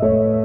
Thank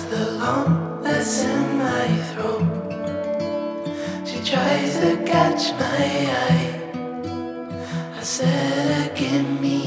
the lump that's in my throat. She tries to catch my eye. I said, give me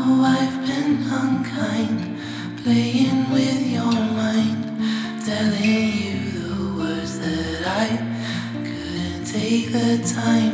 know I've been unkind, playing with your mind, telling you the words that I couldn't take the time.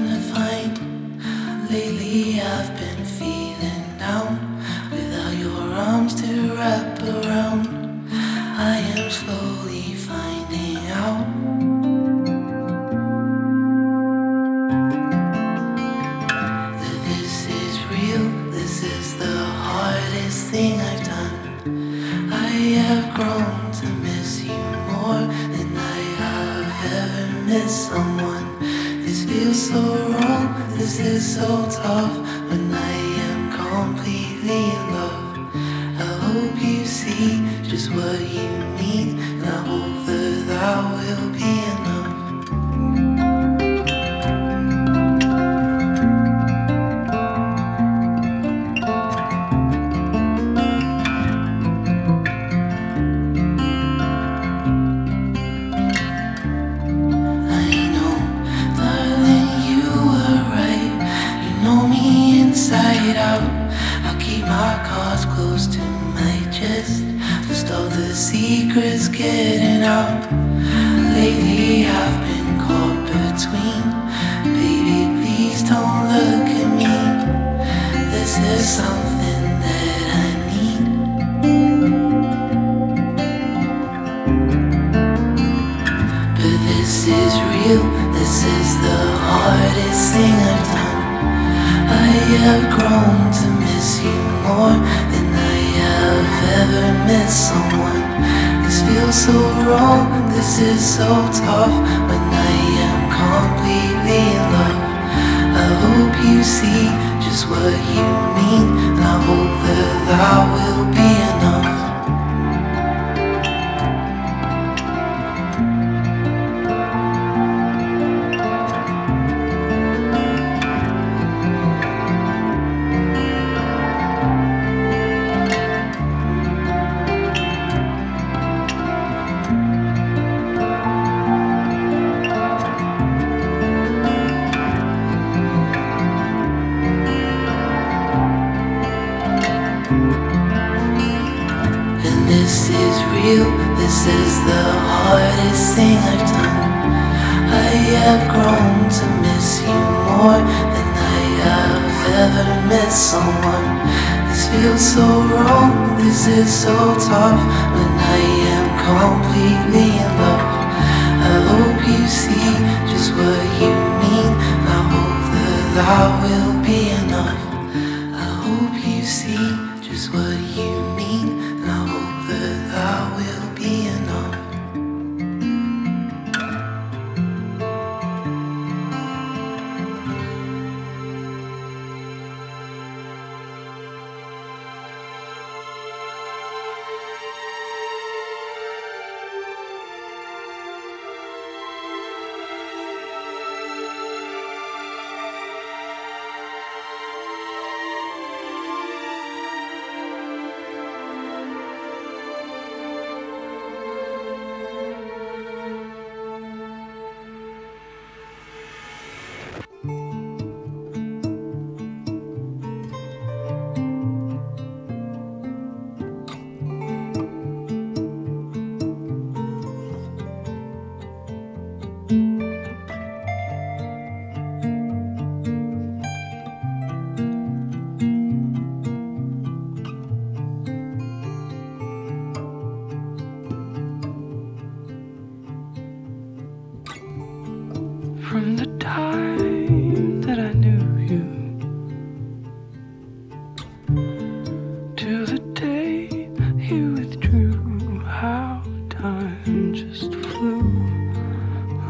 is so tough?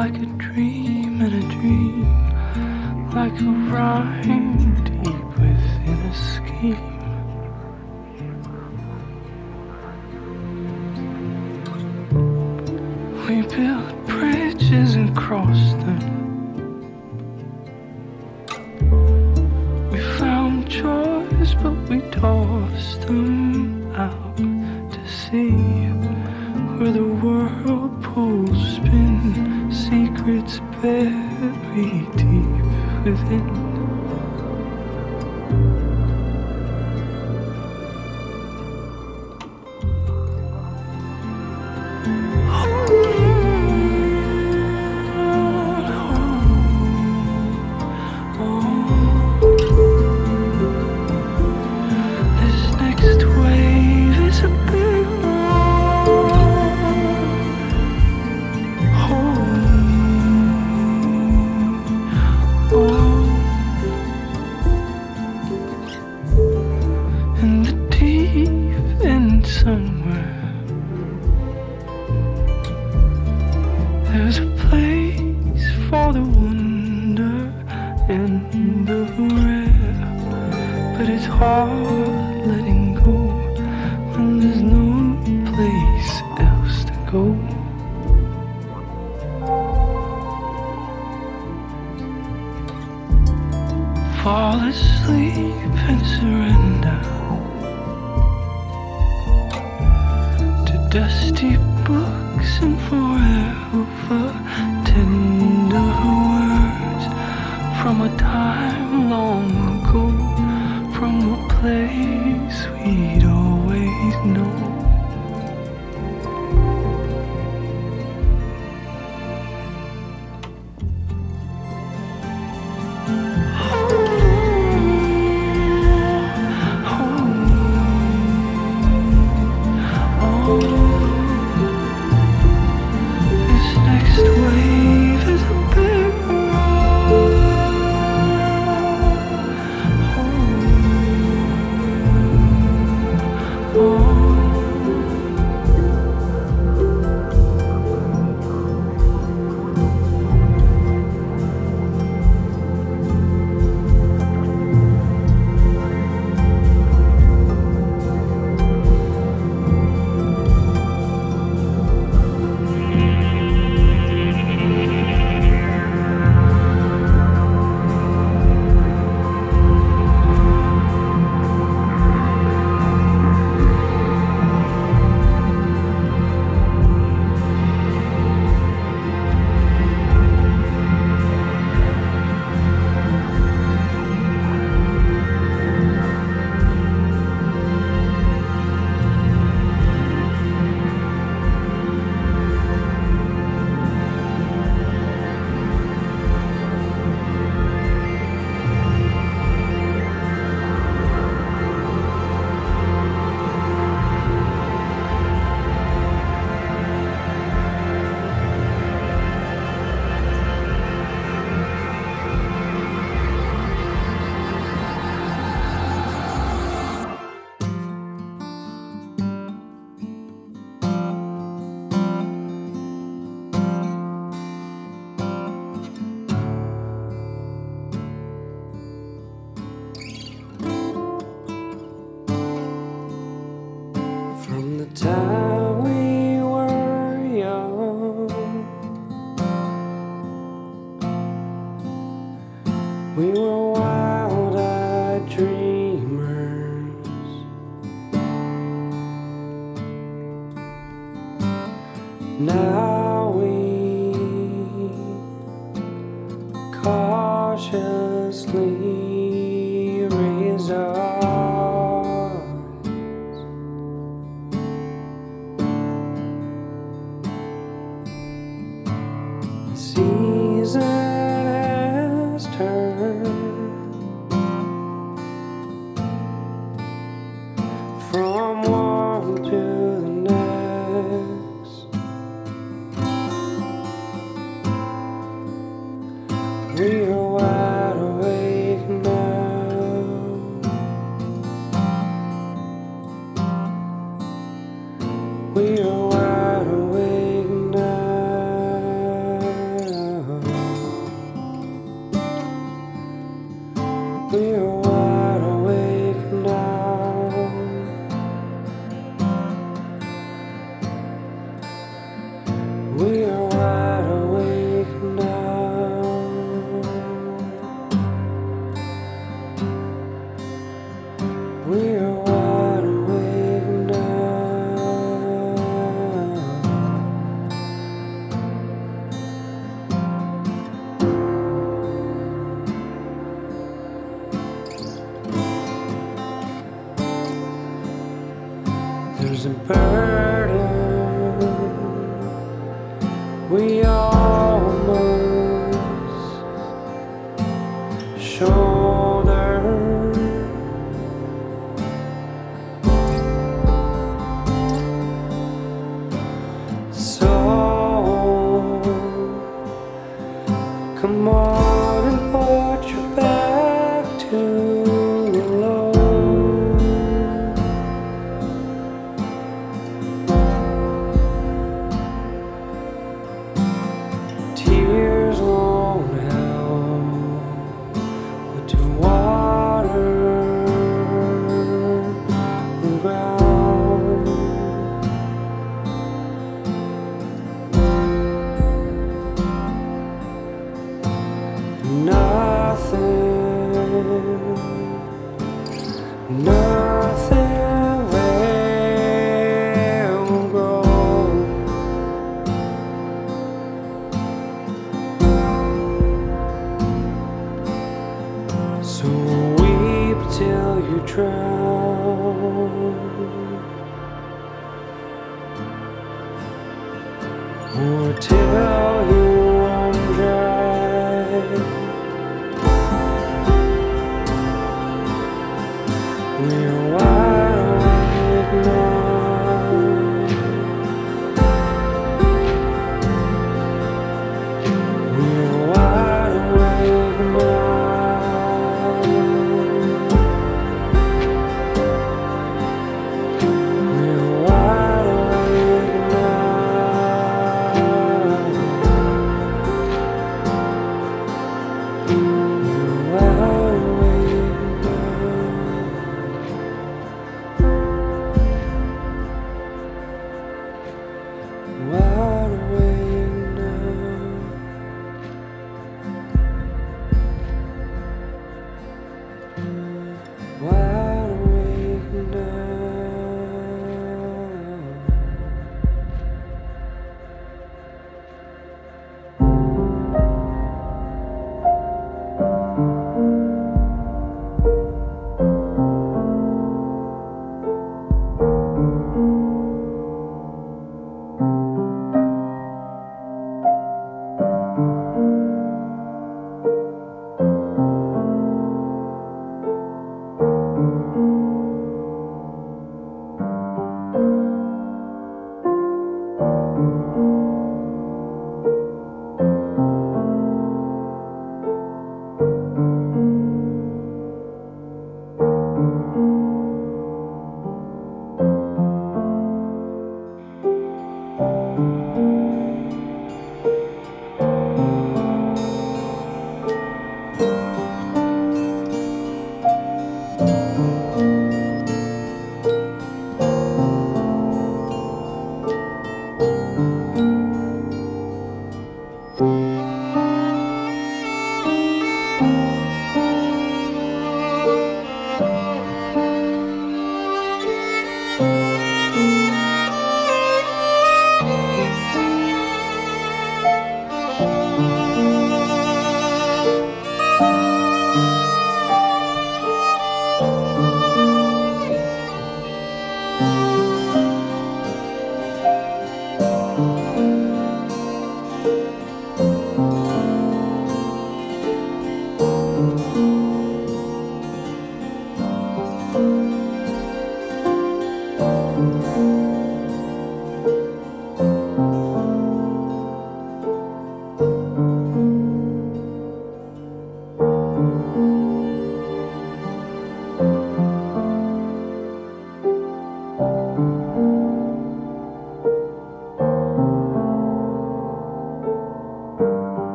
like a dream in a dream, like a rhyme deep within a scheme.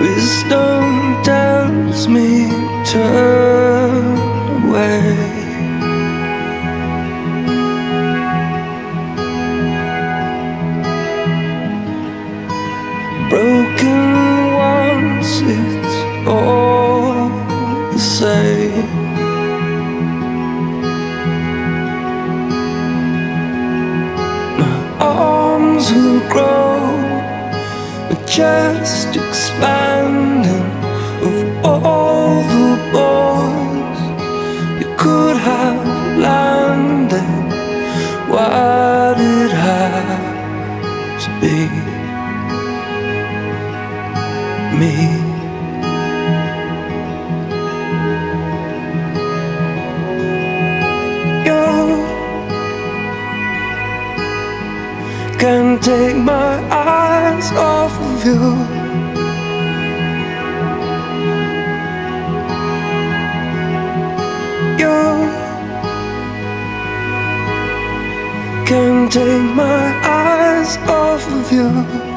Wisdom tells me to away. grow, but just expand. of you. can take my eyes off of you.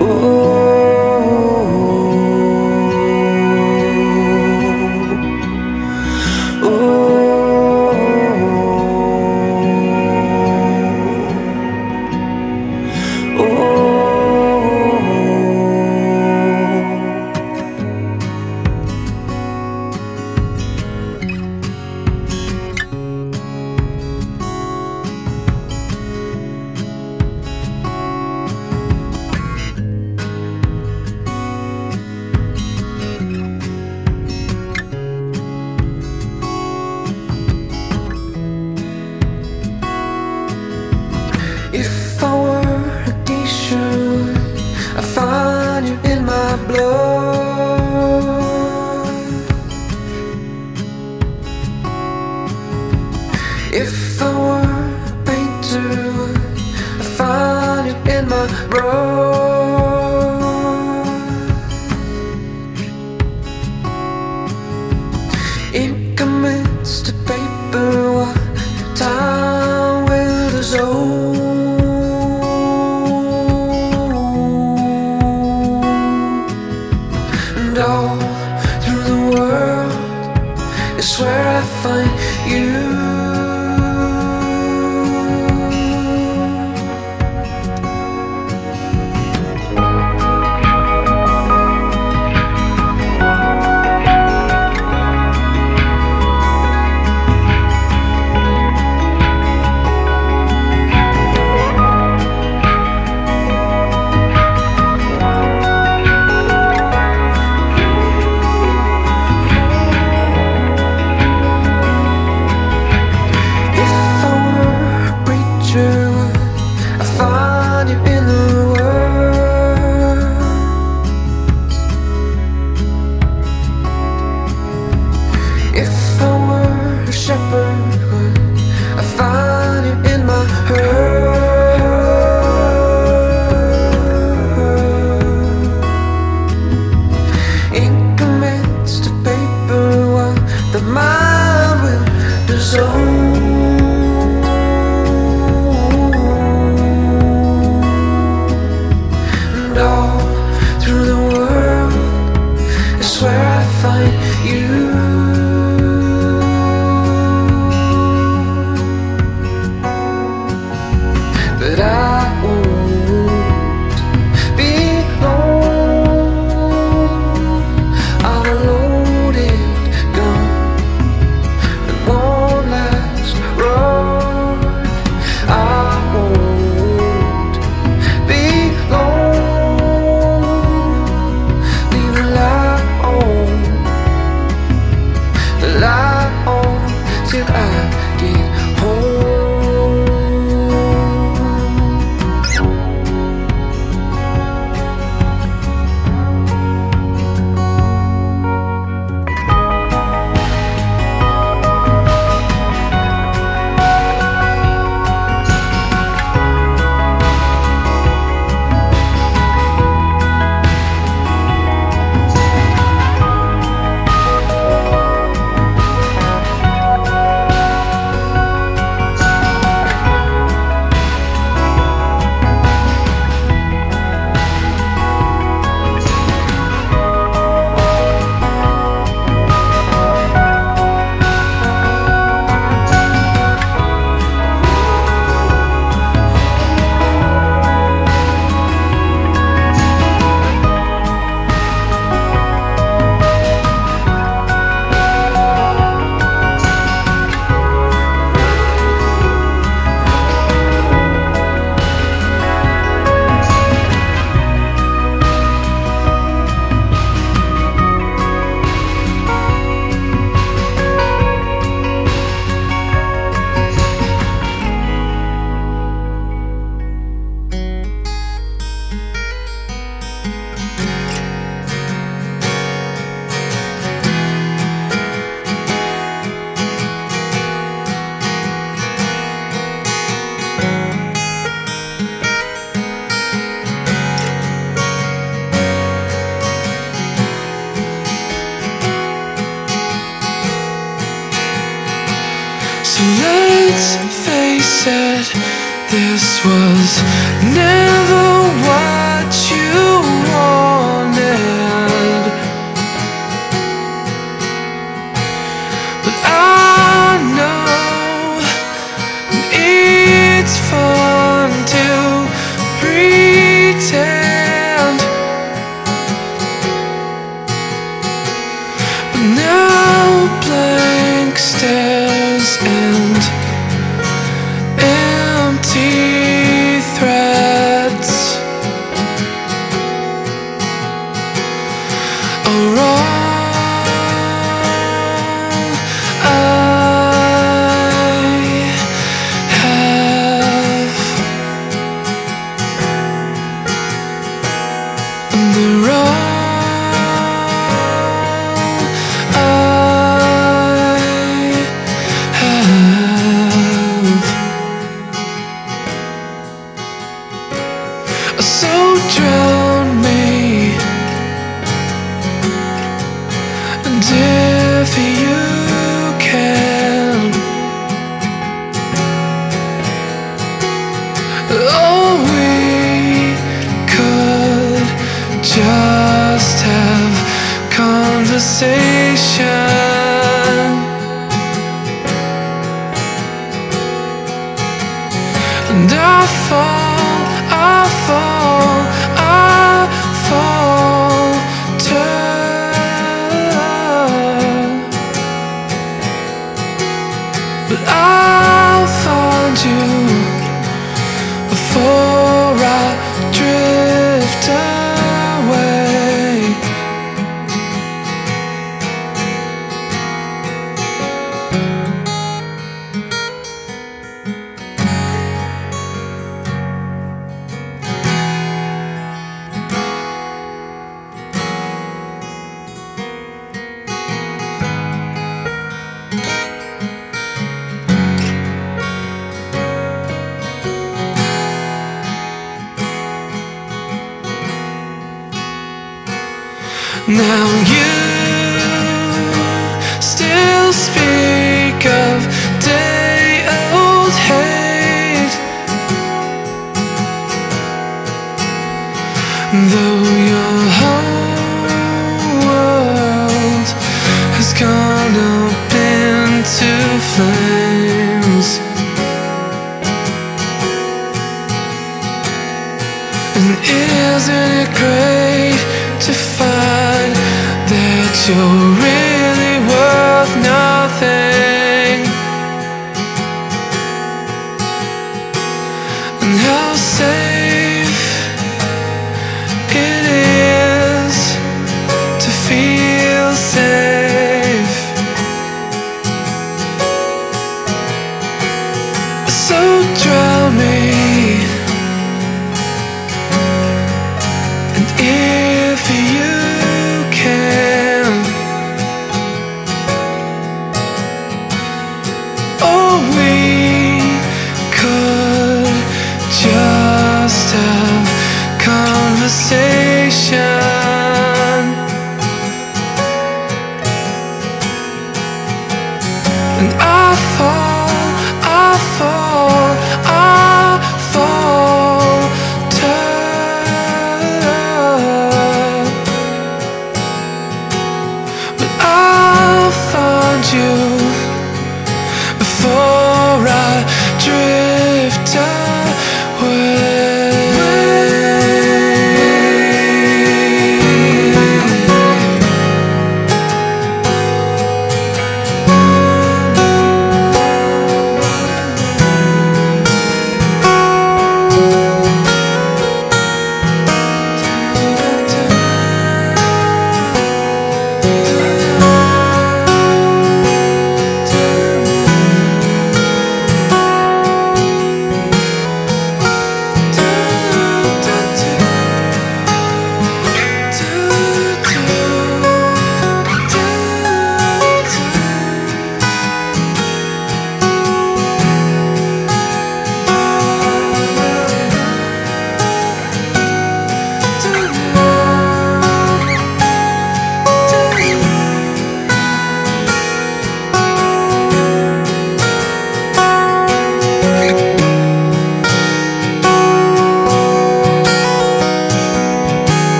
Ooh.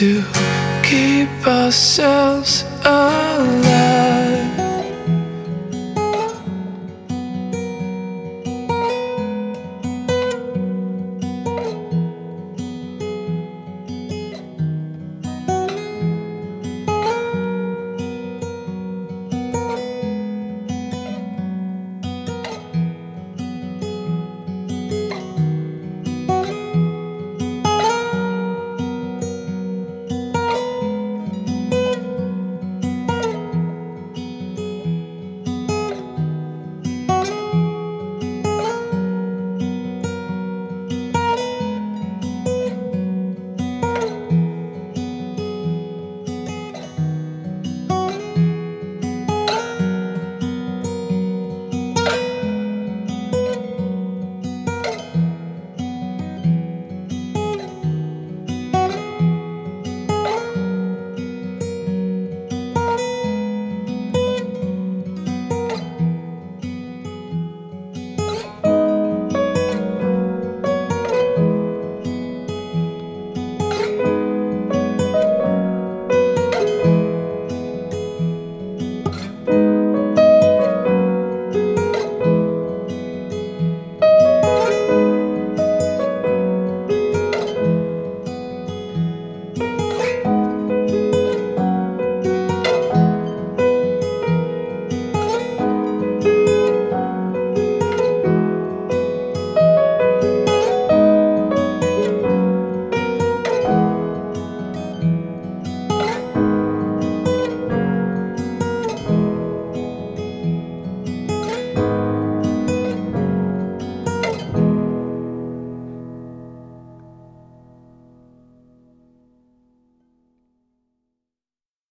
To keep ourselves alive.